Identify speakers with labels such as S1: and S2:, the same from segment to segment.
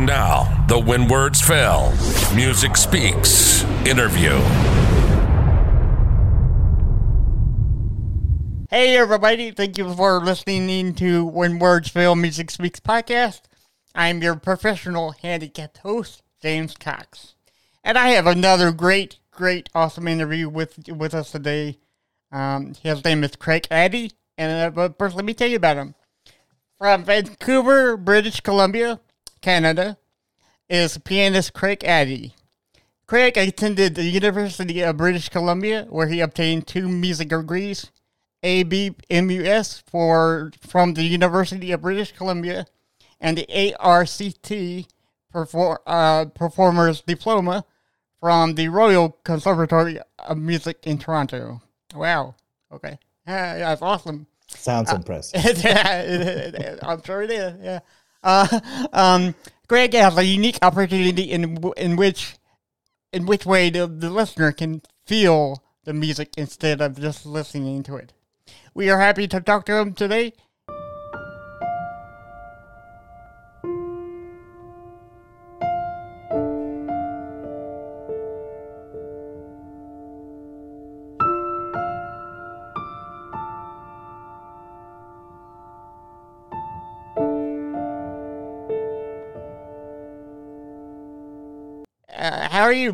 S1: And now, the When Words Fail Music Speaks interview.
S2: Hey everybody, thank you for listening in to When Words Fail Music Speaks podcast. I'm your professional handicapped host, James Cox. And I have another great, great, awesome interview with with us today. Um, his name is Craig Addy, and uh, but first let me tell you about him. From Vancouver, British Columbia, Canada, is pianist Craig Addy. Craig attended the University of British Columbia, where he obtained two music degrees, ABMUS for from the University of British Columbia, and the ARCT perfor- uh, Performers Diploma from the Royal Conservatory of Music in Toronto. Wow. Okay. Yeah, that's awesome.
S3: Sounds impressive.
S2: it- it- I'm sure it is. Yeah. Uh, um, Greg has a unique opportunity in in which in which way the, the listener can feel the music instead of just listening to it. We are happy to talk to him today.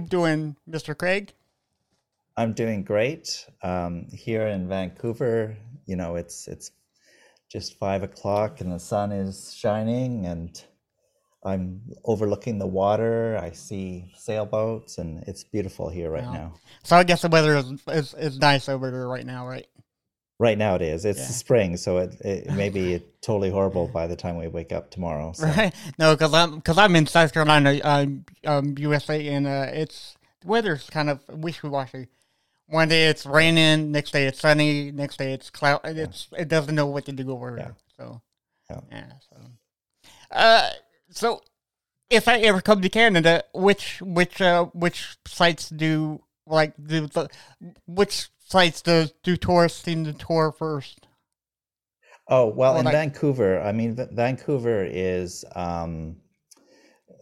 S2: You doing, Mr. Craig?
S3: I'm doing great. Um, here in Vancouver, you know, it's it's just five o'clock and the sun is shining and I'm overlooking the water. I see sailboats and it's beautiful here right
S2: Wow.
S3: now.
S2: So I guess the weather is, is, is nice over there right now, right?
S3: Right now it is. It's
S2: Yeah.
S3: spring, so it, it may be totally horrible by the time we wake up tomorrow. So.
S2: Right? No, because I'm because I'm in South Carolina, um, um, USA, and uh, it's the weather's kind of wishy washy. One day it's raining, next day it's sunny, next day it's cloud. It's it doesn't know what to do over
S3: Yeah.
S2: So
S3: Yeah.
S2: yeah. So, uh, so if I ever come to Canada, which which uh which sites do like do the which sites do do tourists seem to tour first?
S3: Oh, well, in Vancouver, I mean, Va- Vancouver is um,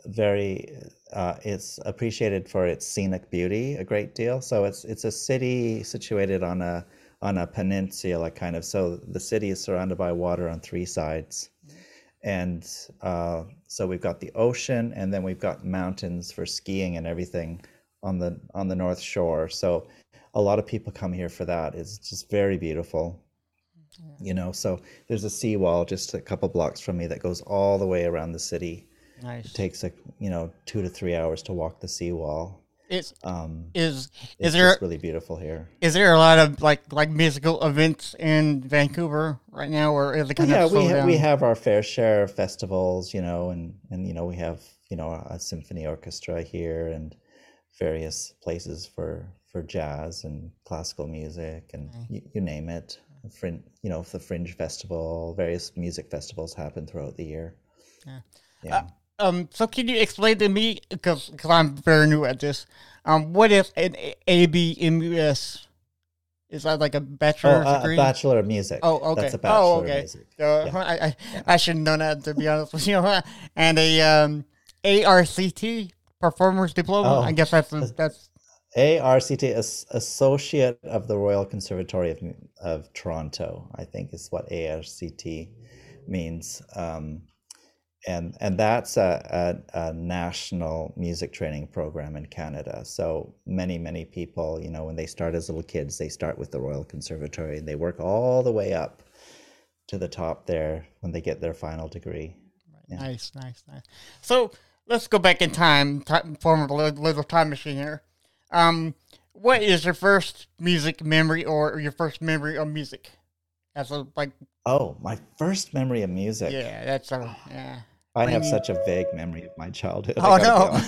S3: very, uh, it's appreciated for its scenic beauty a great deal. So it's it's a city situated on a on a peninsula kind of. So the city is surrounded by water on three sides, and uh, so we've got the ocean, and then we've got mountains for skiing and everything on the on the north shore. So a lot of people come here for that. It's just very beautiful you know so there's a seawall just a couple blocks from me that goes all the way around the city
S2: Nice.
S3: it takes like you know two to three hours to walk the seawall
S2: It's
S3: um
S2: is is there
S3: really beautiful here
S2: Is there a lot of like like musical events in Vancouver right now, or is it kind
S3: yeah
S2: of
S3: we,
S2: slowed
S3: ha-
S2: down?
S3: we have our fair share of festivals you know and and you know we have you know a symphony orchestra here and various places for for jazz and classical music and you, you name it fringe you know the fringe festival various music festivals happen throughout the year
S2: Yeah.
S3: yeah
S2: Um, so can you explain to me, because I'm very new at this, um, what is an ABMUS? Is that like a
S3: Oh,
S2: bachelor's
S3: a, a bachelor of music.
S2: Oh, okay.
S3: That's a bachelor
S2: oh,
S3: of
S2: okay.
S3: music.
S2: Uh,
S3: Yeah.
S2: I, I, I should known that to be honest with you. And a um, ARCT performers diploma.
S3: Oh.
S2: I guess that's that's
S3: ARCT, as- Associate of the Royal Conservatory of, of Toronto, I think is what ARCT means. Um, and and that's a, a, a national music training program in Canada. So many, many people, you know, when they start as little kids, they start with the Royal Conservatory and they work all the way up to the top there when they get their final degree. Yeah.
S2: Nice, nice, nice. So let's go back in time, time form a little time machine here. Um, what is your first music memory or your first memory of music? As a like,
S3: Oh, my first memory of music.
S2: yeah, that's a yeah.
S3: I have such a vague memory of my childhood.
S2: Oh no.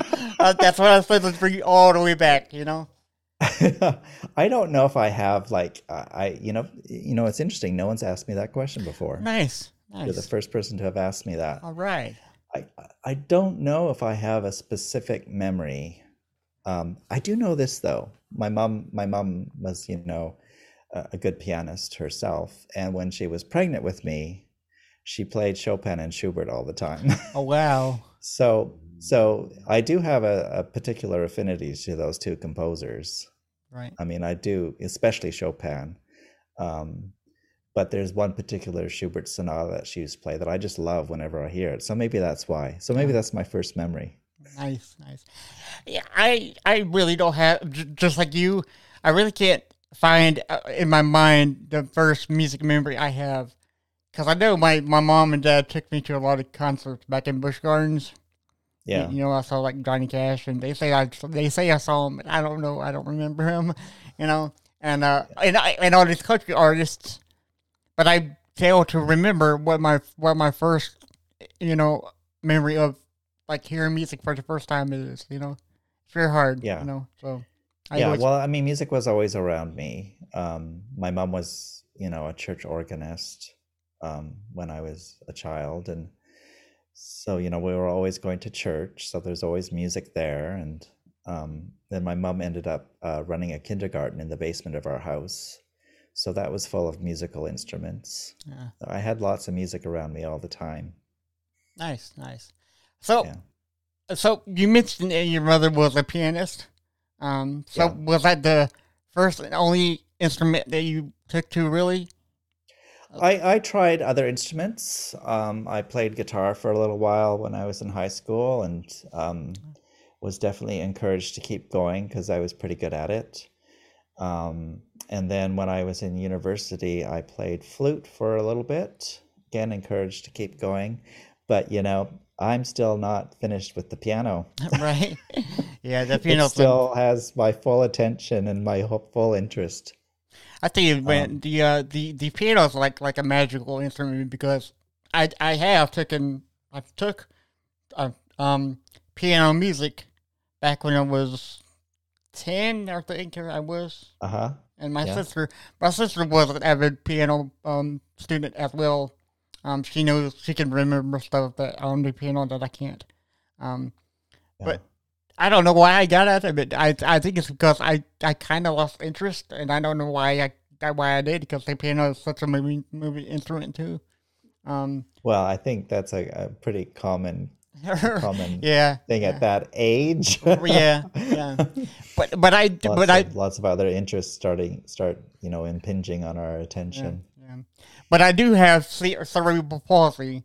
S2: Uh, that's what I was supposed to bring you all the way back. You know.
S3: I don't know if I have like I, I you know you know it's interesting. No one's asked me that question before.
S2: Nice,
S3: You're the first person to have asked me that.
S2: All right.
S3: I I don't know if I have a specific memory. Um, I do know this though. My mom my mom was you know a, a good pianist herself, and when she was pregnant with me, she played Chopin and Schubert all the time.
S2: Oh wow.
S3: so so I do have a, a particular affinity to those two composers.
S2: Right.
S3: I mean, I do, especially Chopin. Um, but there's one particular Schubert sonata that she used to play that I just love whenever I hear it. So maybe that's why. So maybe that's my first memory.
S2: Nice, nice. Yeah, I I really don't have j- just like you. I really can't find uh, in my mind the first music memory I have because I know my my mom and dad took me to a lot of concerts back in Busch Gardens.
S3: Yeah.
S2: You know, I saw like Johnny Cash, and they say I they say I saw him, but I don't know. I don't remember him. You know, and uh, and I, and all these country artists, but I fail to remember what my what my first, you know, memory of like hearing music for the first time is. You know, it's very hard.
S3: Yeah.
S2: You know, so I
S3: yeah.
S2: always-
S3: Well, I mean, music was always around me. Um, my mom was, you know, a church organist um, when I was a child. And so, you know, we were always going to church. So there's always music there. And um, then my mom ended up uh, running a kindergarten in the basement of our house. So that was full of musical instruments.
S2: yeah.
S3: I had lots of music around me all the time.
S2: nice, nice. So
S3: Yeah.
S2: so you mentioned that your mother was a pianist. Um, so
S3: Yeah.
S2: was that the first and only instrument that you took to really?
S3: I, I tried other instruments. Um, I played guitar for a little while when I was in high school and um, was definitely encouraged to keep going because I was pretty good at it. Um, and then when I was in university, I played flute for a little bit. Again, encouraged to keep going. But, you know, I'm still not finished with the piano.
S2: right? yeah, the piano.
S3: still has my full attention and my full interest.
S2: I think
S3: Um,
S2: the uh, the the piano is like like a magical instrument because I I have taken I took uh, um piano music back when I was ten. I think I was,
S3: Uh huh.
S2: and my
S3: Yeah.
S2: sister my sister was an avid piano um student as well. Um, she knows she can remember stuff that on the piano that I can't. Um, But I don't know why I got out of it. I I think it's because I, I kind of lost interest, and I don't know why I why I did because the piano is such a movie movie instrument too. Um,
S3: Well, I think that's a, a pretty common common
S2: yeah,
S3: thing
S2: yeah.
S3: at that age.
S2: yeah, yeah. But but I
S3: lots,
S2: but I
S3: of, lots of other interests starting start you know impinging on our attention.
S2: yeah. But I do have cerebral palsy,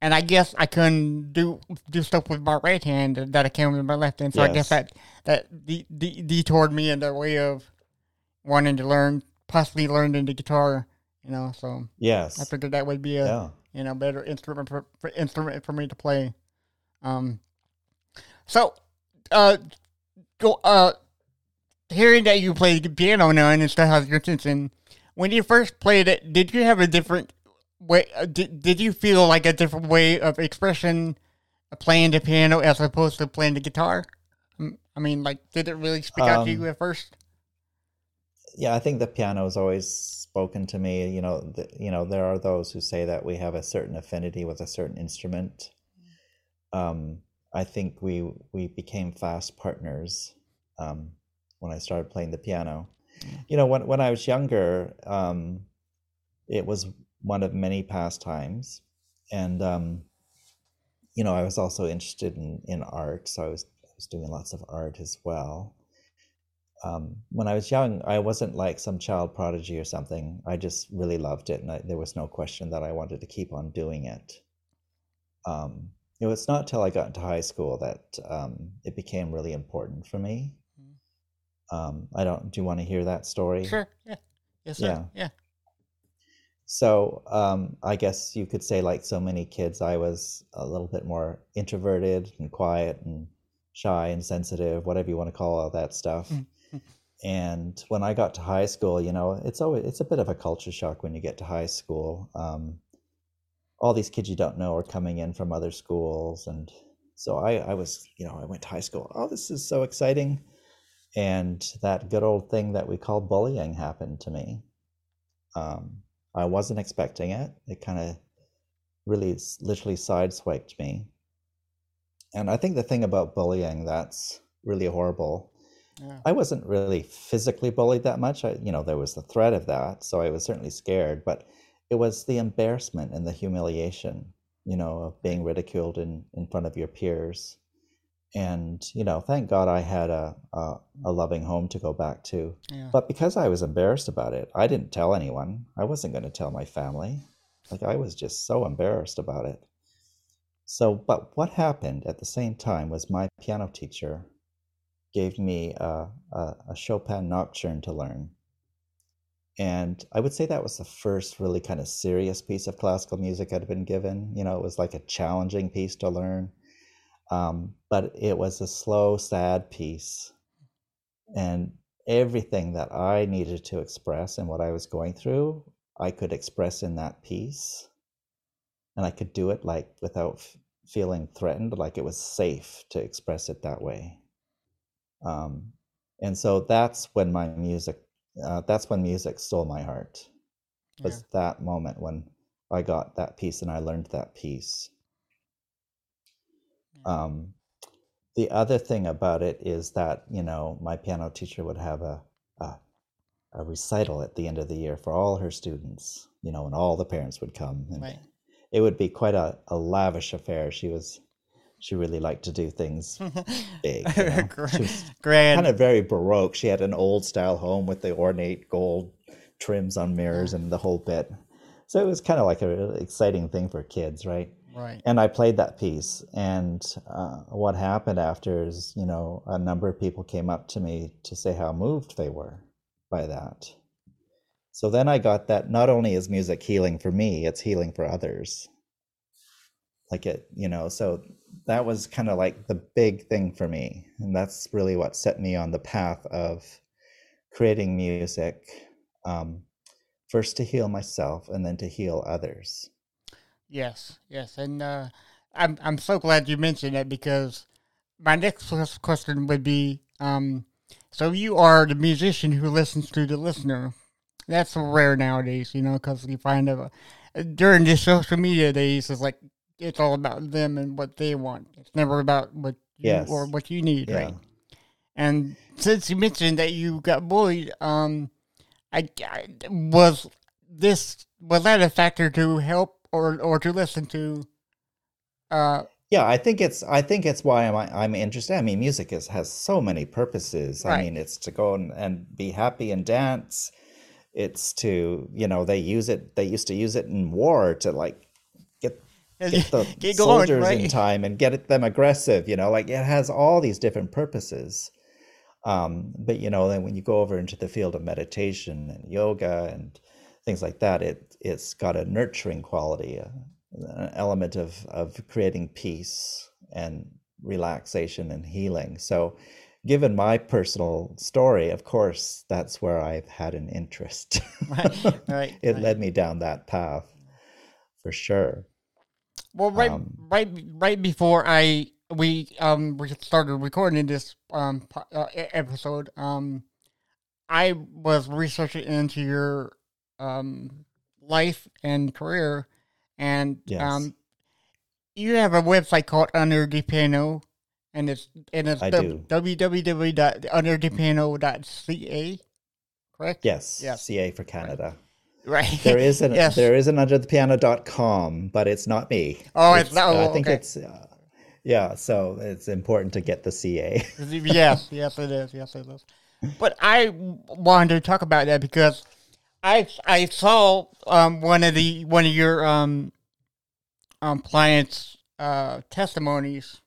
S2: and I guess I couldn't do do stuff with my right hand that I can with my left hand. So I guess that that de- de- detoured me in the way of wanting to learn, possibly learning the guitar. You know, so
S3: Yes.
S2: I figured that would be a
S3: yeah.
S2: you know better instrument for, for instrument for me to play. Um, so, uh, go uh, hearing that you play the piano now and it still has your attention. When you first played it, did you have a different way? Uh, did Did you feel like a different way of expression playing the piano as opposed to playing the guitar? Um, I mean, like, did it really speak out to you
S3: Um,
S2: at first?
S3: Yeah, I think the piano has always spoken to me. You know, the, you know, there are those who say that we have a certain affinity with a certain instrument. Um, I think we we became fast partners um, when I started playing the piano. You know, when when I was younger, um, it was one of many pastimes, and um, you know, I was also interested in in art, so I was I was doing lots of art as well um, when I was young, I wasn't like some child prodigy or something. I just really loved it, and I, there was no question that I wanted to keep on doing it. Um, it was not till I got into high school that um, it became really important for me. Um, I don't. Do you want to hear that story?
S2: Sure. Yeah. Yes, sir.
S3: yeah.
S2: Yeah.
S3: So um, I guess you could say, like so many kids, I was a little bit more introverted and quiet and shy and sensitive, whatever you want to call all that stuff.
S2: Mm.
S3: And when I got to high school, you know, it's always it's a bit of a culture shock when you get to high school. Um, all these kids you don't know are coming in from other schools and so I, I was you know i went to high school oh this is so exciting and that good old thing that we call bullying happened to me um, i wasn't expecting it it kind of really literally sideswiped me and i think the thing about bullying that's really horrible
S2: Yeah.
S3: I wasn't really physically bullied that much. I, you know, there was the threat of that, so I was certainly scared. But it was the embarrassment and the humiliation, you know, of being ridiculed in in front of your peers. And you know, thank God I had a a, a loving home to go back to.
S2: Yeah.
S3: But because I was embarrassed about it, I didn't tell anyone. I wasn't going to tell my family. Like I was just so embarrassed about it. So, but what happened at the same time was my piano teacher gave me a, a, a Chopin nocturne to learn. And I would say that was the first really kind of serious piece of classical music I'd been given. You know, it was like a challenging piece to learn. Um, but it was a slow, sad piece. And everything that I needed to express and what I was going through, I could express in that piece. And I could do it like without f- feeling threatened, like it was safe to express it that way um, and so that's when my music uh, that's when music stole my heart was that moment when i got that piece and i learned that piece um, the other thing about it is that you know my piano teacher would have a, a a recital at the end of the year for all her students you know and all the parents would come and
S2: Right.
S3: it would be quite a, a lavish affair she was she really liked to do things big you know?
S2: Grand.
S3: kind of very baroque. She had an old style home with the ornate gold trims on mirrors and the whole bit. So it was kind of like a really exciting thing for kids, right?
S2: Right.
S3: And I played that piece. And uh, what happened after is, you know, a number of people came up to me to say how moved they were by that. So then I got that not only is music healing for me, it's healing for others. Like it, you know, so that was kind of like the big thing for me. And that's really what set me on the path of creating music, um, first to heal myself and then to heal others.
S2: Yes, yes, and uh, I'm I'm so glad you mentioned that because my next question would be, um, so you are the musician who listens to the listener. That's rare nowadays, you know, because you find out during the social media days, it's like it's all about them and what they want. It's never about what you
S3: Yes.
S2: or what you need,
S3: Yeah.
S2: right? And since you mentioned that you got bullied, um, I, I was this was that a factor to help or or to listen to? Uh,
S3: Yeah, I think it's I think it's why I'm I'm interested. I mean, music is has so many purposes.
S2: Right.
S3: I mean, it's to go and, and be happy and dance. It's to you know they use it. They used to use it in war to like get get the
S2: Get going,
S3: soldiers in time and get them aggressive. You know, like it has all these different purposes. Um, but you know, then when you go over into the field of meditation and yoga and things like that, it it's got a nurturing quality, uh, an element of of creating peace and relaxation and healing. So, given my personal story, of course, that's where I've had an interest.
S2: Right, right,
S3: it
S2: right.
S3: led me down that path, for sure.
S2: well, right,
S3: Um,
S2: right, right before I we um we started recording this um uh, episode, um, I was researching into your um life and career, and
S3: Yes.
S2: um, you have a website called Under the Piano, and it's and it's
S3: I
S2: w- www.underthepiano.ca, correct?
S3: Yes,
S2: Yes.
S3: CA for Canada.
S2: Right.
S3: There is an
S2: Yes.
S3: there is an underthepiano.com, but it's not me.
S2: Oh, it's not-
S3: I
S2: oh,
S3: think
S2: okay.
S3: it's uh, yeah. So it's important to get the CA.
S2: yes, yes, it is. Yes, it is. But I wanted to talk about that because I I saw um, one of the one of your um, um clients' uh, testimonies,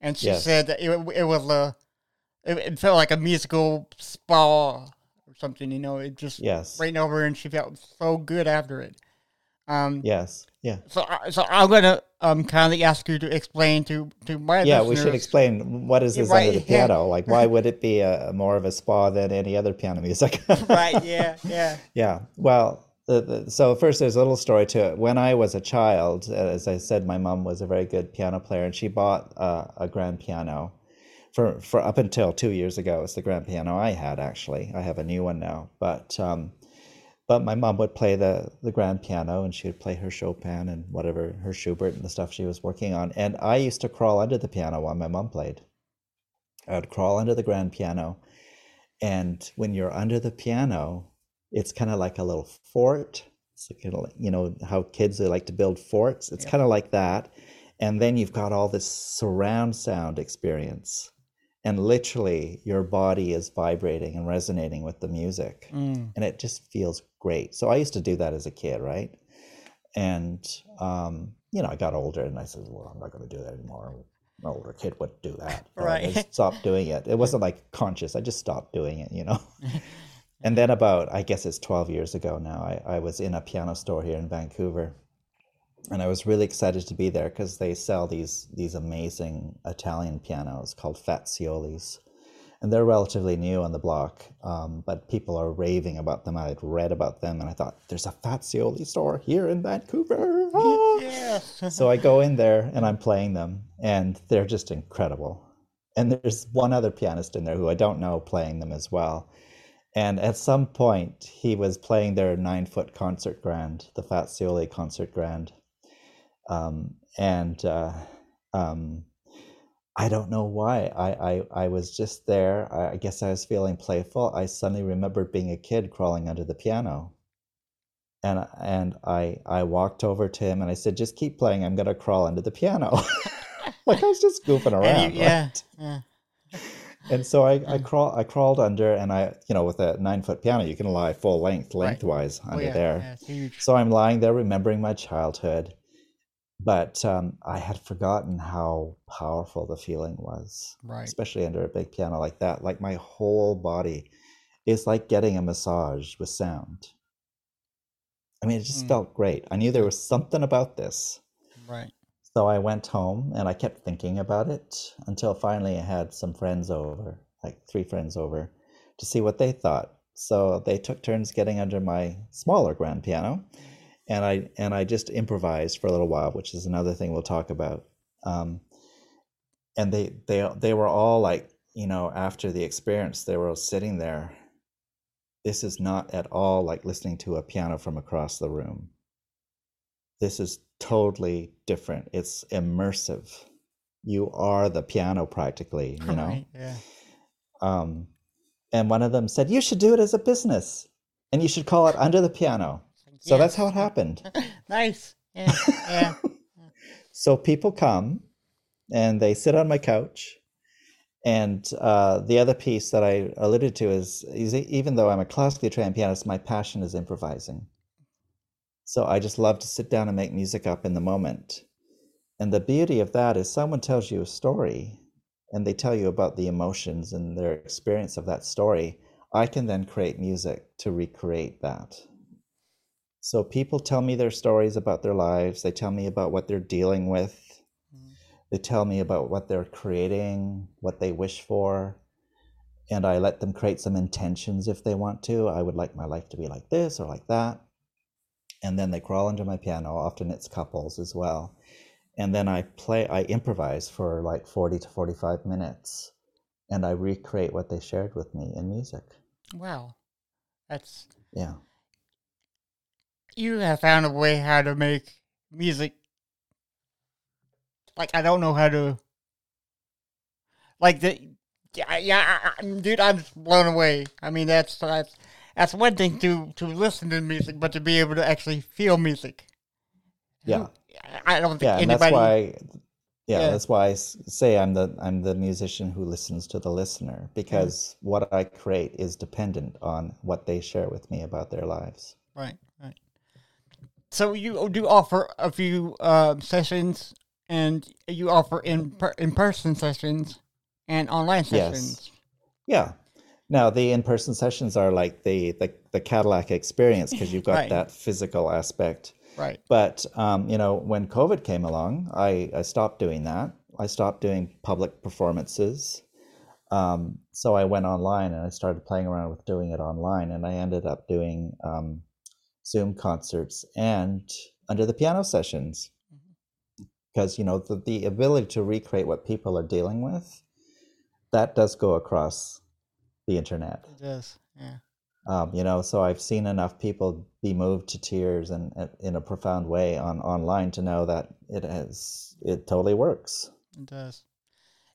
S2: and she
S3: Yes.
S2: said that it, it was a it, it felt like a musical spa or something. You know, it just
S3: yes.
S2: ran over, and she felt so good after it. Um,
S3: Yes. Yeah.
S2: So, so I'm gonna um kindly ask you to explain to to my
S3: Yeah, we should explain what is this
S2: right,
S3: under the
S2: yeah.
S3: piano? Like, why would it be a, more of a spa than any other piano music?
S2: right? Yeah, yeah.
S3: Yeah. Well, the, the, so first there's a little story to it. When I was a child, as I said, my mom was a very good piano player, and she bought uh, a grand piano for for up until two years ago. It's the grand piano I had actually. I have a new one now, but um, but my mom would play the the grand piano, and she would play her Chopin and whatever her Schubert and the stuff she was working on. And I used to crawl under the piano while my mom played. I would crawl under the grand piano, and when you're under the piano, it's kind of like a little fort. It's kind of like, you know how kids they like to build forts. It's kind of like that, and then you've got all this surround sound experience, and literally your body is vibrating and resonating with the music,
S2: Mm.
S3: and it just feels great. So I used to do that as a kid, right? And um, you know, I got older, and I said, "Well, I'm not going to do that anymore." An older kid would do that. I
S2: Right.
S3: just stopped doing it. It wasn't like conscious. I just stopped doing it, you know. And then about, I guess it's 12 years ago now, I, I was in a piano store here in Vancouver. And I was really excited to be there because they sell these these amazing Italian pianos called Faziolis. And they're relatively new on the block, um, but people are raving about them. I had read about them and I thought, there's a Fazioli store here in Vancouver. Ah!
S2: Yes.
S3: so I go in there and I'm playing them, and they're just incredible. And there's one other pianist in there who I don't know playing them as well. And at some point, he was playing their nine foot concert grand, the Fazioli concert grand. Um, and uh, um, I don't know why. I, I, I was just there. I, I guess I was feeling playful. I suddenly remembered being a kid crawling under the piano and and I I walked over to him and I said, "Just keep playing. I'm gonna crawl under the piano." like I was just goofing around.
S2: You- yeah.
S3: right?
S2: yeah.
S3: And so I I crawl I crawled under and I you know with a nine foot piano you can lie full length
S2: Right.
S3: lengthwise
S2: Oh,
S3: under
S2: yeah.
S3: there.
S2: Yeah.
S3: So I'm lying there remembering my childhood, but um, I had forgotten how powerful the feeling was
S2: Right.
S3: especially under a big piano like that. Like my whole body is like getting a massage with sound. I mean, it just
S2: Mm.
S3: felt great. I knew there was something about this.
S2: Right.
S3: So I went home and I kept thinking about it until finally I had some friends over, like three friends over, to see what they thought. So they took turns getting under my smaller grand piano, and I and I just improvised for a little while, which is another thing we'll talk about. Um, and they they they were all like, you know, after the experience, they were all sitting there. This is not at all like listening to a piano from across the room this is totally different. It's immersive. You are the piano practically, you know.
S2: Right. Yeah.
S3: Um, and one of them said, "You should do it as a business, and you should call it under the piano." So that's how it happened.
S2: Nice. Yeah. Yeah.
S3: So people come, and they sit on my couch. And uh, the other piece that I alluded to is, is even though I'm a classically trained pianist, my passion is improvising. So I just love to sit down and make music up in the moment. And the beauty of that is someone tells you a story and they tell you about the emotions and their experience of that story. I can then create music to recreate that. So people tell me their stories about their lives, they tell me about what they're dealing with, mm-hmm. they tell me about what they're creating, what they wish for. And I let them create some intentions if they want to. I would like my life to be like this or like that. And then they crawl into my piano. Often it's couples as well. And then i play i improvise for like 40 to 45 minutes. And i recreate what they shared with me in music.
S2: Wow. That's
S3: yeah
S2: you have found a way how to make music like I don't know how to like the yeah yeah I, dude I'm just blown away. I mean that's that's that's one thing to to listen to music, but to be able to actually feel music.
S3: yeah
S2: I don't think
S3: yeah
S2: anybody.
S3: that's why yeah,
S2: Yeah.
S3: that's why I say i'm the i'm the musician who listens to the listener mm-hmm. because what i create is dependent on what they share with me about their lives
S2: right. So you do offer a few uh, sessions, and you offer in per- in person sessions and online sessions. Yes.
S3: Yeah. Now the in-person sessions are like the the, the Cadillac experience because you've got
S2: Right.
S3: that physical aspect.
S2: Right.
S3: But um, you know, when COVID came along, I, I stopped doing that. I stopped doing public performances. Um, so I went online and I started playing around with doing it online, and I ended up doing um, Zoom concerts and under the piano sessions. Because, you know, the, the ability to recreate what people are dealing with, that does go across the internet.
S2: It does. Yeah.
S3: Um, you know, so I've seen enough people be moved to tears and, and in a profound way on online to know that it has it totally works.
S2: It does.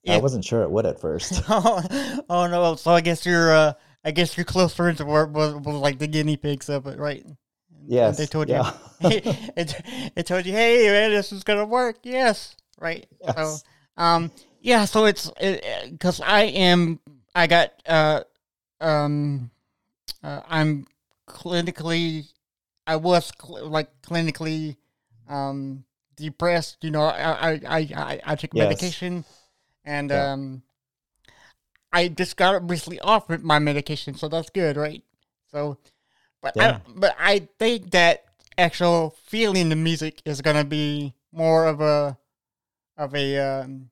S3: I wasn't sure it would at first.
S2: oh, oh no! So I guess your uh, I guess your close friends were was, was like the guinea pigs of it, right?
S3: Yes,
S2: they told
S3: yeah.
S2: you. it, it told you, hey man, this is gonna work. Yes, right. So, um, yeah. So it's because I am I got uh um uh, I'm clinically I was cl- like clinically um depressed. You know, I I I I, I took
S3: Yes.
S2: medication and
S3: Yeah.
S2: um I just got recently off my medication, so that's good, right? So, but
S3: Yeah.
S2: I but I think that actual feeling the music is gonna be more of a of a um,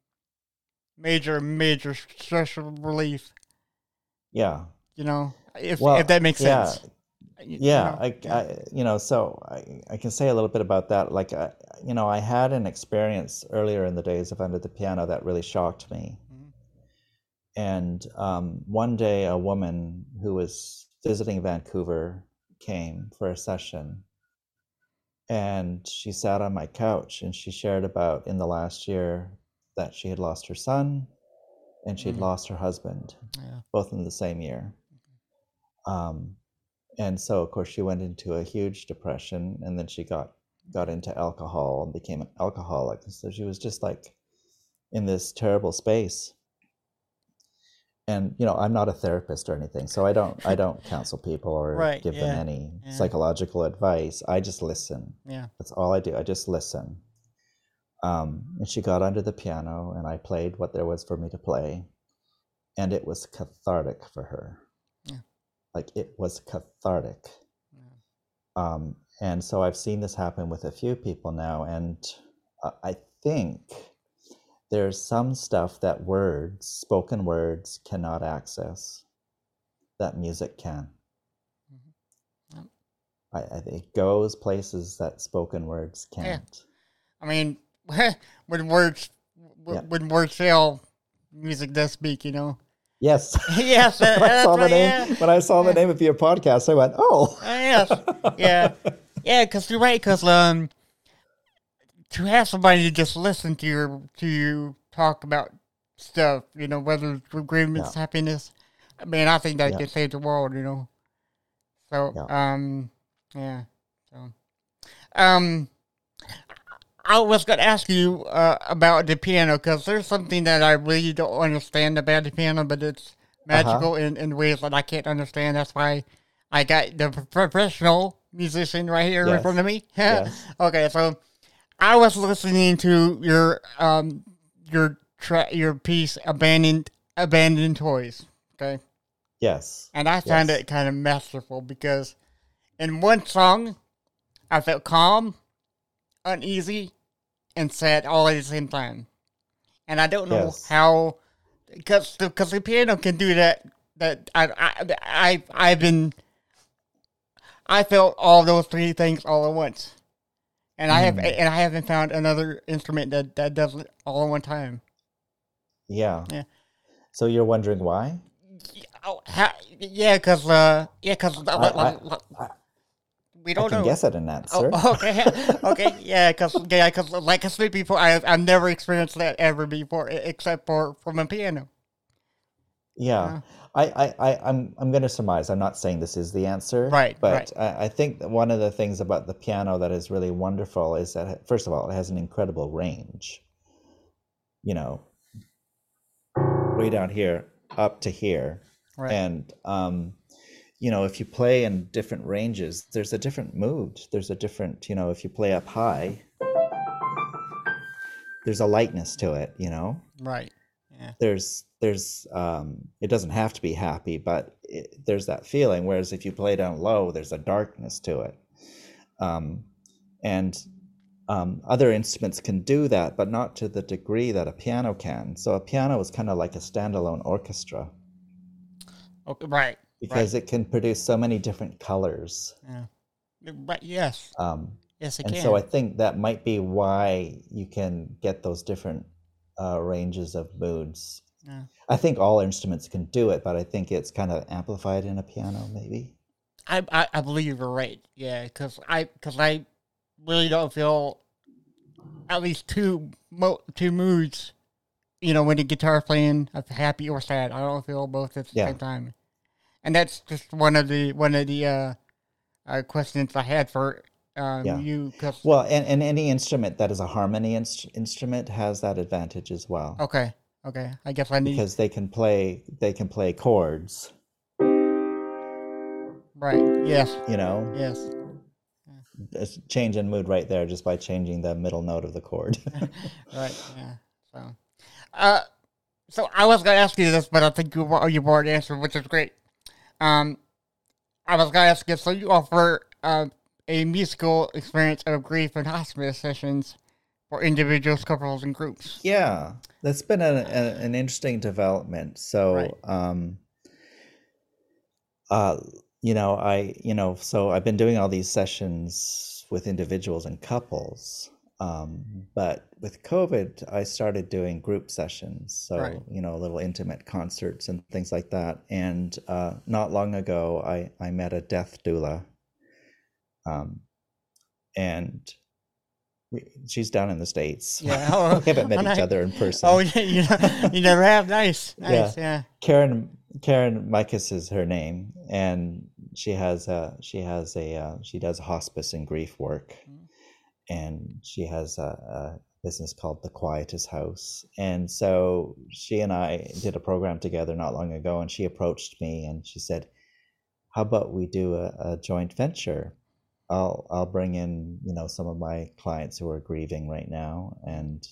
S2: major major stress relief.
S3: yeah.
S2: You know, if
S3: Well,
S2: if that makes
S3: yeah,
S2: sense. Y- you
S3: yeah
S2: know,
S3: I, I you know so I, I can say a little bit about that like I, you know i had an experience earlier in the days of under the piano that really shocked me
S2: Mhm.
S3: and um, one day a woman who was visiting vancouver came for a session and she sat on my couch and she shared about in the last year that she had lost her son and she had
S2: Mm.
S3: lost her husband
S2: yeah.
S3: both in the same year. Um, and so, of course, she went into a huge depression, and then she got got into alcohol and became an alcoholic. So she was just like in this terrible space. And you know, I'm not a therapist or anything, so I don't I don't counsel people or
S2: Right,
S3: give
S2: yeah,
S3: them any
S2: yeah.
S3: psychological advice. I just listen.
S2: Yeah.
S3: That's all I do. I just listen. Um, and she got under the piano, and I played what there was for me to play, and it was cathartic for her.
S2: Yeah.
S3: Like it was cathartic.
S2: Yeah.
S3: Um, and so I've seen this happen with a few people now, and uh, I think there's some stuff that words, spoken words, cannot access that music can.
S2: Mhm. Yep.
S3: I, I, it goes places that spoken words can't.
S2: I mean, when words
S3: Yeah.
S2: when words fail, music does speak. You know.
S3: Yes.
S2: yes, that-
S3: when I saw the name,
S2: yeah.
S3: when I saw the name of your podcast, I went, "Oh,
S2: Uh, yes, yeah, yeah. Because you're right. Because um, to have somebody to just listen to your to you talk about stuff, you know, whether it's agreements, happiness. I mean, I think that
S3: Yeah.
S2: could save the world. You know. So
S3: Yeah.
S2: um, yeah. So um, I was gonna ask you uh, about the piano because there's something that I really don't understand about the piano, but it's magical in, in ways that I can't understand. That's why I got the professional musician right here in front of me.
S3: Yes.
S2: okay, so I was listening to your um your tra- your piece abandoned abandoned toys. Okay,
S3: yes,
S2: and I found
S3: Yes.
S2: it kind of masterful because in one song I felt calm, uneasy, and sad all at the same time. And I don't know
S3: Yes.
S2: how, because because the piano can do that. That I I I I've been. I felt all those three things all at once, and I have and I haven't found another instrument that that does it all at one time.
S3: yeah."
S2: Yeah.
S3: So you're wondering why?
S2: Oh, ha, yeah, because uh, yeah, because
S3: I- I-
S2: we
S3: I
S2: don't
S3: can
S2: know.
S3: guess at an answer.
S2: Oh, okay, okay, yeah, because yeah, because like I said before, I I've never experienced that ever before, except for from a piano.
S3: Yeah. I, I, I, I'm, I'm going to surmise. I'm not saying this is the answer.
S2: Right,
S3: But I, I think that one of the things about the piano that is really wonderful is that, first of all, it has an incredible range. You know, way down here up to here.
S2: Right.
S3: And, um, you know, if you play in different ranges, there's a different mood. There's a different, you know, if you play up high, there's a lightness to it, you know?
S2: Right. Yeah.
S3: there's there's um it doesn't have to be happy but it, there's that feeling whereas if you play down low there's a darkness to it um and um, other instruments can do that but not to the degree that a piano can so a piano is kind of like a standalone orchestra
S2: Okay. Right.
S3: because it can produce so many different colors
S2: Yeah. But yes,
S3: Um,
S2: yes, it
S3: and
S2: can.
S3: so I think that might be why you can get those different uh, ranges of moods.
S2: Yeah.
S3: I think all instruments can do it, but I think it's kind of amplified in a piano, maybe.
S2: I, I I believe you're right. Yeah, because I because I really don't feel at least two mo- two moods. You know, when the guitar playing, of happy or sad. I don't feel both at the
S3: Yeah.
S2: same time, and that's just one of the one of the uh, uh questions I had for um,
S3: Yeah.
S2: you.
S3: Well, and, and any instrument that is a harmony inst- instrument has that advantage as well,
S2: okay, okay, I guess I need
S3: because they can play they can play chords.
S2: right. Yes,
S3: You know,
S2: yes.
S3: It's change in mood right there just by changing the middle note of the chord.
S2: Right. Yeah. So, uh, so I was gonna ask you this, but I think you you already answered, which is great. Um, I was gonna ask you. So you offer uh, a musical experience of grief and hospice sessions for individuals, couples, and groups.
S3: Yeah, that's been an, an, an interesting development. So,
S2: Right.
S3: um, uh, you know, I, you know, so I've been doing all these sessions with individuals and couples. Um, but with COVID, I started doing group sessions. So,
S2: Right.
S3: you know, little intimate concerts and things like that. And uh, not long ago, I, I met a death doula. Um, and we, she's down in the States.
S2: Yeah. Oh,
S3: we haven't met each
S2: nice.
S3: other in person.
S2: Oh, yeah, you know, you never have. Nice, nice. Yeah.
S3: Karen Karen Mikas is her name, and she has a she has a uh, she does hospice and grief work,
S2: Mm.
S3: and she has a, a business called the Quietest House. And so she and I did a program together not long ago, and she approached me and she said, "How about we do a, a joint venture? I'll I'll bring in you know some of my clients who are grieving right now, and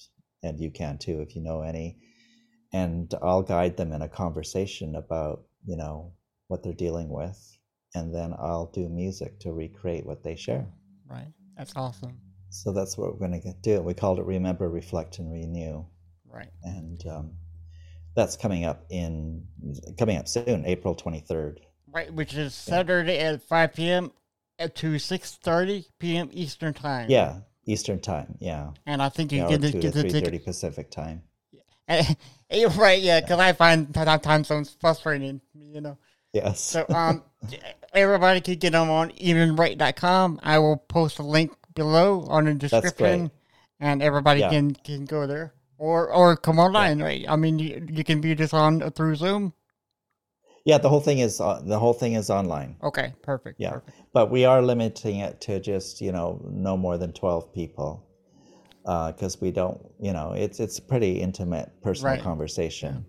S3: and you can too if you know any." and I'll guide them in a conversation about, you know, what they're dealing with. And then I'll do music to recreate what they share.
S2: Right. That's awesome.
S3: So that's what we're going to do. We called it Remember, Reflect, and Renew.
S2: Right.
S3: And um, that's coming up in, coming up soon, April 23rd.
S2: Right. Which is Saturday at five p.m. at to six thirty p.m. Eastern time.
S3: Yeah, Eastern time. Yeah.
S2: And I think you
S3: yeah
S2: get
S3: 2
S2: the,
S3: to
S2: get the
S3: 3.30. Pacific time.
S2: Eh, eh, right, yeah, because I find that time zones frustrating, you know.
S3: Yes.
S2: So, um, everybody can get them on eventbrite.com. I will post a link below on the description, and everybody
S3: Yeah.
S2: can, can go there or or come online. Right? I mean, you, you can view this on through Zoom.
S3: Yeah, the whole thing is, uh, the whole thing is online.
S2: Okay, perfect.
S3: Yeah,
S2: perfect.
S3: but we are limiting it to just you know no more than twelve people, because we don't you know it's it's a pretty intimate personal
S2: Right.
S3: conversation.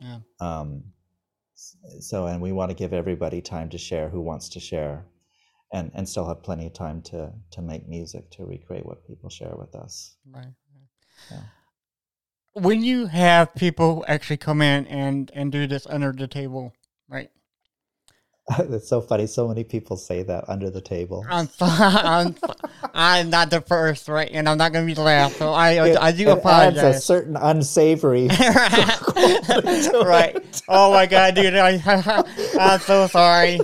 S2: Yeah.
S3: Um, so and we want to give everybody time to share who wants to share, and and still have plenty of time to to make music to recreate what people share with us.
S2: Right.
S3: Yeah.
S2: When you have people actually come in and and do this under the table, right?
S3: It's so funny. So many people say that under the table.
S2: I'm, I'm, I'm not the first, right? And I'm not going to be the last. So I,
S3: It-
S2: I do
S3: it adds a certain unsavory.
S2: right. Oh my God, dude. I, I'm so sorry.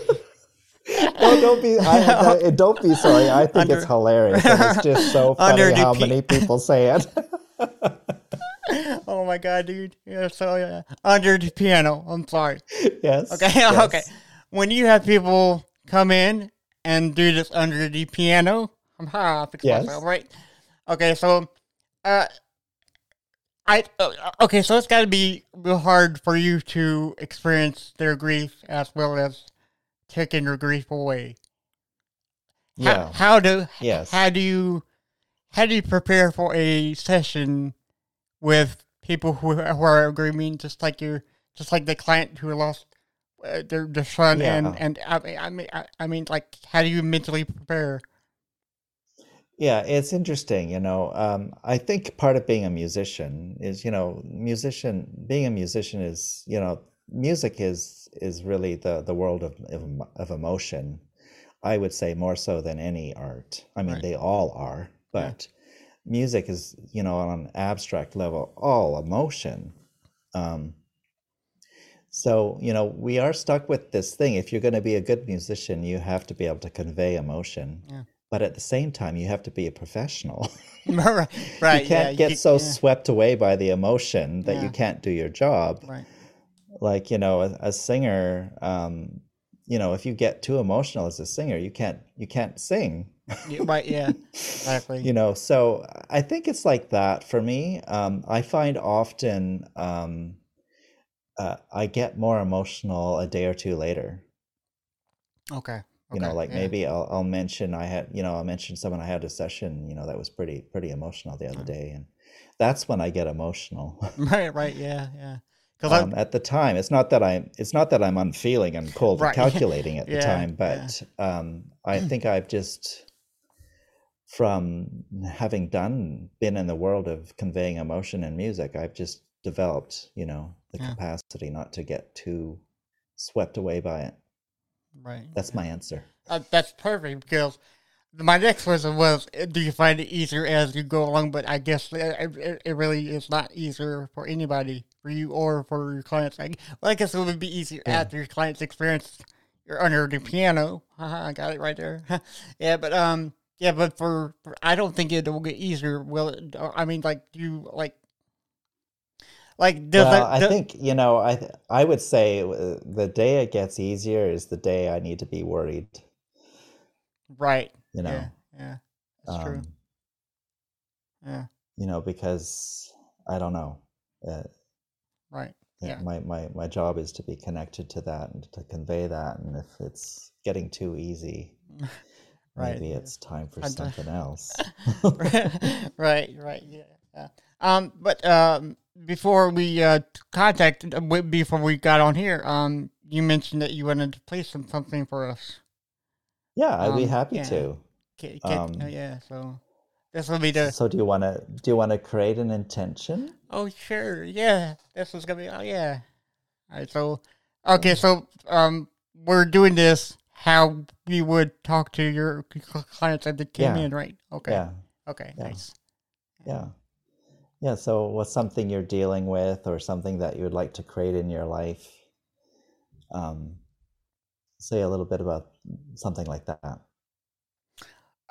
S3: No, don't be. I, I- don't be sorry. I think
S2: Under-
S3: it's hilarious. It's just so funny how
S2: pe-
S3: many people say it.
S2: Oh my God, dude. Yeah, so yeah. Under the piano. I'm sorry.
S3: yes.
S2: Okay,
S3: yes.
S2: okay. When you have people come in and do this under the piano, I'm ha, fix
S3: Yes.
S2: myself, right? Okay, so, uh, I uh, okay, so it's got to be real hard for you to experience their grief as well as taking your grief away. How,
S3: Yeah.
S2: how do
S3: Yes.
S2: how do you how do you prepare for a session with people who, who are grieving, just like you, just like the client who lost uh, their their son,
S3: Yeah.
S2: and and I mean, I mean, I, I mean, like, how do you mentally prepare?
S3: Yeah, it's interesting. You know, um, I think part of being a musician is, you know, musician. Being a musician is, you know, music is is really the the world of of, of emotion. I would say more so than any art. I mean,
S2: Right.
S3: they all are, but music is, you know, on an abstract level, all emotion. Um, So, you know, we are stuck with this thing. If you're going to be a good musician, you have to be able to convey emotion.
S2: Yeah.
S3: But at the same time, you have to be a professional.
S2: right, right.
S3: you can't
S2: yeah,
S3: get so
S2: yeah,
S3: swept away by the emotion that you can't do your job.
S2: right.
S3: Like, you know, a, a singer, um, you know, if you get too emotional as a singer, you can't you can't sing.
S2: Yeah, right. Yeah, exactly.
S3: you know so i think it's like that for me um, i find often um, uh, i get more emotional a day or two later
S2: okay.
S3: you know like
S2: yeah.
S3: maybe I'll, I'll mention i had you know i'll mention someone i had a session you know that was pretty pretty emotional the other day and that's when i get emotional
S2: Right, right. Yeah, yeah. Because
S3: um, at the time it's not that i'm it's not that i'm unfeeling and cold
S2: Right.
S3: and calculating at the
S2: Yeah,
S3: time
S2: yeah.
S3: but um, i think i've just from having done been in the world of conveying emotion in music i've just developed you know the
S2: Yeah.
S3: capacity not to get too swept away by it
S2: right.
S3: that's my answer
S2: Uh, that's perfect because my next question was, uh, do you find it easier as you go along? But I guess it, it, it really is not easier for anybody, for you or for your clients. I, well, I guess it would be easier after your clients experience your under the piano. I got it right there. yeah, but um, yeah, but for, for I don't think it will get easier. Will it? I mean, like you like. Like does
S3: well
S2: that,
S3: i think you know i th- i would say uh, the day it gets easier is the day i need to be worried
S2: right
S3: you know
S2: yeah yeah that's true
S3: um,
S2: yeah
S3: you know because i don't know uh,
S2: right
S3: Yeah,
S2: Yeah.
S3: my, my my job is to be connected to that and to convey that and if it's getting too easy
S2: Right,
S3: maybe it's time for something else
S2: right, right, yeah. Um, but um, before we uh contacted, uh, before we got on here, um, you mentioned that you wanted to play some something for us.
S3: yeah i'd be
S2: Um,
S3: happy
S2: yeah.
S3: to
S2: Ca- ca-
S3: Um,
S2: uh, yeah, so this will be the.
S3: so do you want to do you want to create an intention
S2: Oh, sure, yeah, this was gonna be. Oh, yeah. All right, so okay, so um, we're doing this how you would talk to your clients that they came
S3: Yeah.
S2: in, right? Okay,
S3: yeah
S2: okay,
S3: Yeah.
S2: nice.
S3: yeah yeah so what's something you're dealing with or something that you would like to create in your life um say a little bit about something like that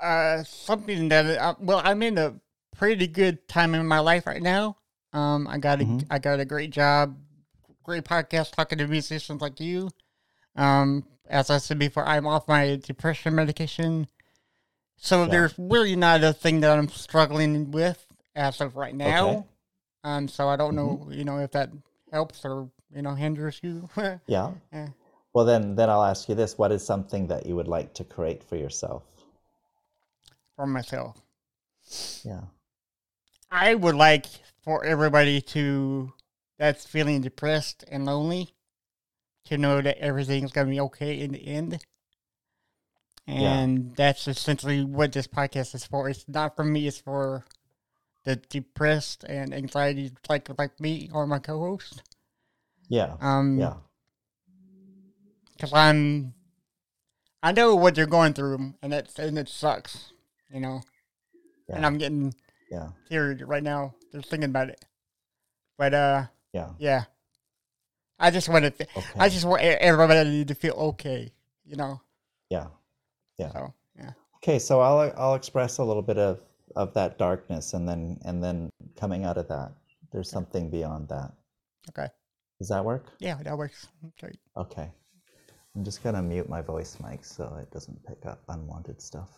S2: uh something that uh, well i'm in a pretty good time in my life right now um i got a
S3: Mhm.
S2: I got a great job great podcast talking to musicians like you um as i said before i'm off my depression medication so
S3: Yeah.
S2: there's really not a thing that i'm struggling with as of right now
S3: Okay.
S2: um so i don't
S3: Mm-hmm.
S2: know you know if that helps or you know hinders you
S3: yeah
S2: Yeah.
S3: well then then i'll ask you this what is something that you would like to create for yourself
S2: for myself
S3: yeah
S2: I would like for everybody to that's feeling depressed and lonely to know that everything's gonna be okay in the end. And that's essentially what this podcast is for. It's not for me, it's for the depressed and anxiety like like me or my co host.
S3: yeah
S2: Um
S3: yeah
S2: because I'm I know what they're going through and it's and it sucks, you know. And I'm getting
S3: yeah
S2: teary right now just thinking about it. But uh
S3: yeah
S2: Yeah. I just want to.
S3: okay
S2: I just want everybody to feel okay. You know.
S3: yeah yeah
S2: So yeah.
S3: okay so i'll i'll express a little bit of of that darkness and then and then coming out of that there's something beyond that
S2: Okay.
S3: does that work
S2: Yeah, that works. Okay.
S3: okay i'm just gonna mute my voice mic so it doesn't pick up unwanted stuff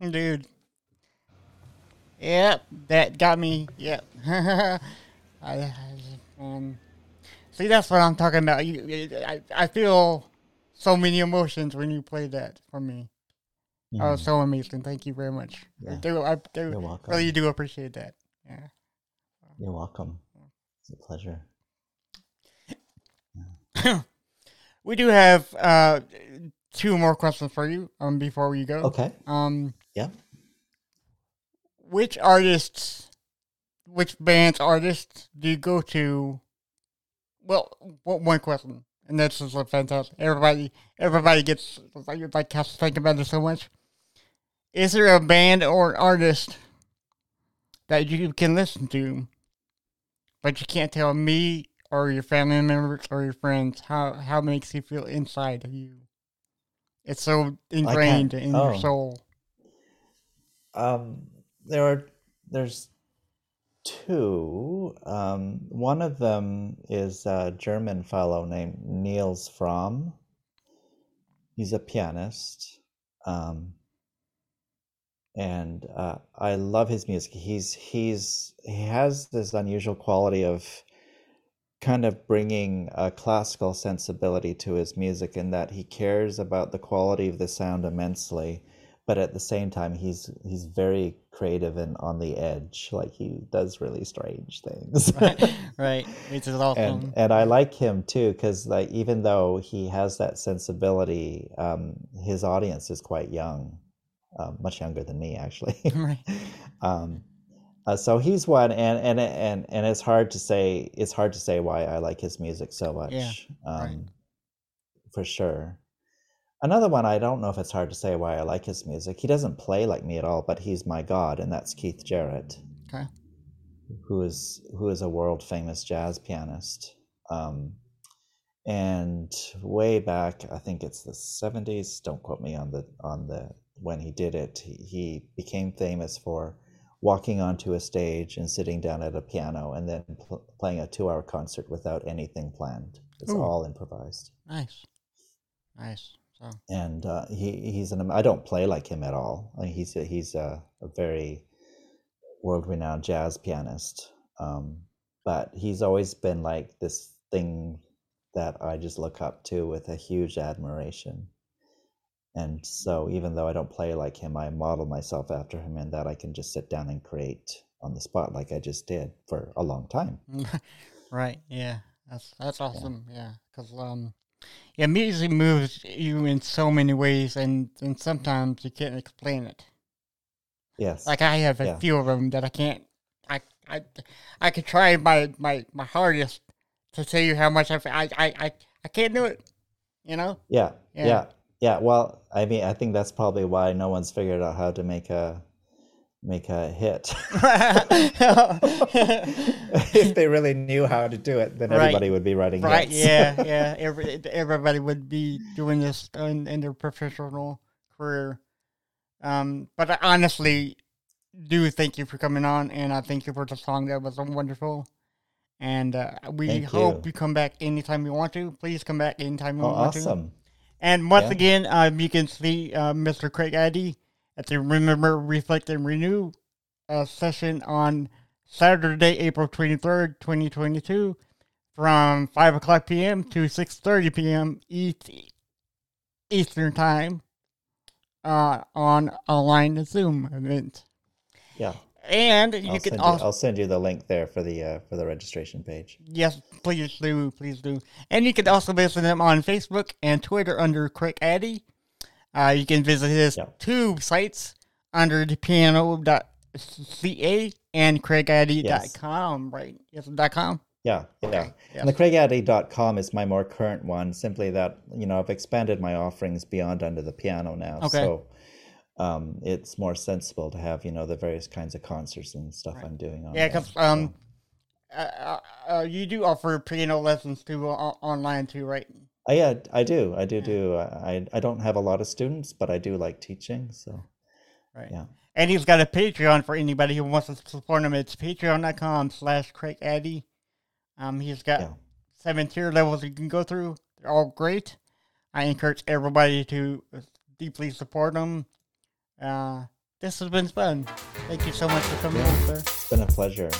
S2: Dude. Yep, that got me. Yep. I, I, um, see, that's what I'm talking about. You, I, I feel so many emotions when you play that for me. Mm. Oh, so amazing! Thank you very much. Yeah. I do, I do, You're welcome. Really do appreciate that. Yeah.
S3: You're welcome. It's a pleasure.
S2: Yeah. we do have uh, two more questions for you um, before we go.
S3: Okay.
S2: Um,
S3: yeah.
S2: Which artists, which bands, artists do you go to? Well, one question, and this is a fantastic. Everybody, everybody gets like like has to think about it so much. Is there a band or artist that you can listen to, but you can't tell me or your family members or your friends how how it makes you feel inside of you? It's so ingrained in oh. your soul.
S3: Um, there are there's two. Um, one of them is a German fellow named Nils Frahm. He's a pianist, um, and uh, I love his music. He's he's he has this unusual quality of kind of bringing a classical sensibility to his music in that he cares about the quality of the sound immensely but at the same time he's he's very creative and on the edge like he does really strange things
S2: right, right. is awesome
S3: and, and i like him too because like even though he has that sensibility um, his audience is quite young um, much younger than me actually right. um, uh, so he's one and, and and and it's hard to say it's hard to say why i like his music so much
S2: yeah, right.
S3: Um, for sure Another one, I don't know if it's hard to say why I like his music. He doesn't play like me at all, but he's my god, and that's Keith Jarrett.
S2: Okay.
S3: who is who is a world famous jazz pianist. Um, and way back, I think it's the '70s. Don't quote me on the on the when he did it. He, he became famous for walking onto a stage and sitting down at a piano and then pl- playing a two-hour concert without anything planned. It's
S2: Ooh.
S3: all improvised.
S2: Nice. Nice. So
S3: and uh, he he's an I don't play like him at all. I mean, he's a, he's a, a very world renowned jazz pianist, um, but he's always been like this thing that I just look up to with a huge admiration. And so, even though I don't play like him, I model myself after him, and that I can just sit down and create on the spot, like I just did for a long time.
S2: right. Yeah. That's that's awesome. Yeah. Because um, yeah, music moves you in so many ways, and and sometimes you can't explain it.
S3: Yes.
S2: Like I have a
S3: Yeah.
S2: few of them that I can't. I I I could try my my my hardest to tell you how much I I I I can't do it. You know.
S3: Yeah,
S2: Yeah.
S3: yeah, yeah, Well, I mean, I think that's probably why no one's figured out how to make a make a hit. if they really knew how to do it, then
S2: Right.
S3: everybody would be writing
S2: Right.
S3: hits.
S2: Yeah. Yeah. Every everybody would be doing this in, in their professional career. Um, but I honestly do thank you for coming on, and I thank you for the song that was wonderful. And uh, we
S3: Thank
S2: hope
S3: you.
S2: you come back anytime you want to. Please come back anytime you
S3: Oh,
S2: want to.
S3: awesome.
S2: And once
S3: Yeah.
S2: again, um, you can see uh, Mr. Craig Addy at the Remember, Reflect, and Renew uh, session on Saturday, April 23rd, 2022, from 5 o'clock p.m. to 6.30 p.m. East, Eastern Time uh, on online Zoom event.
S3: Yeah,
S2: And you
S3: I'll
S2: can
S3: send you,
S2: also...
S3: I'll send you the link there for the uh, for the registration page.
S2: Yes, please do, please do. And you can also visit him on Facebook and Twitter under Craig Addy. Uh, you can visit his
S3: Yeah.
S2: two sites under the piano.ca and craigaddy.com, right? Yes, dot .com.
S3: Yeah, yeah.
S2: yes.
S3: And the craigaddy.com is my more current one, simply that, you know, I've expanded my offerings beyond under the piano now.
S2: Okay.
S3: So um, it's more sensible to have, you know, the various kinds of concerts and stuff I'm doing on
S2: Yeah, because um, uh, uh, uh, you do offer piano lessons too uh, online too, right?
S3: Oh, yeah, I do. I do do. I, I don't have a lot of students, but I do like teaching. So,
S2: Right.
S3: yeah.
S2: And he's got a Patreon for anybody who wants to support him. It's patreon.com slash Craig Addy. Um, he's got
S3: Yeah.
S2: seven tier levels you can go through. They're all great. I encourage everybody to deeply support him. Uh, this has been fun. Thank you so much for coming on, sir.
S3: It's been a pleasure.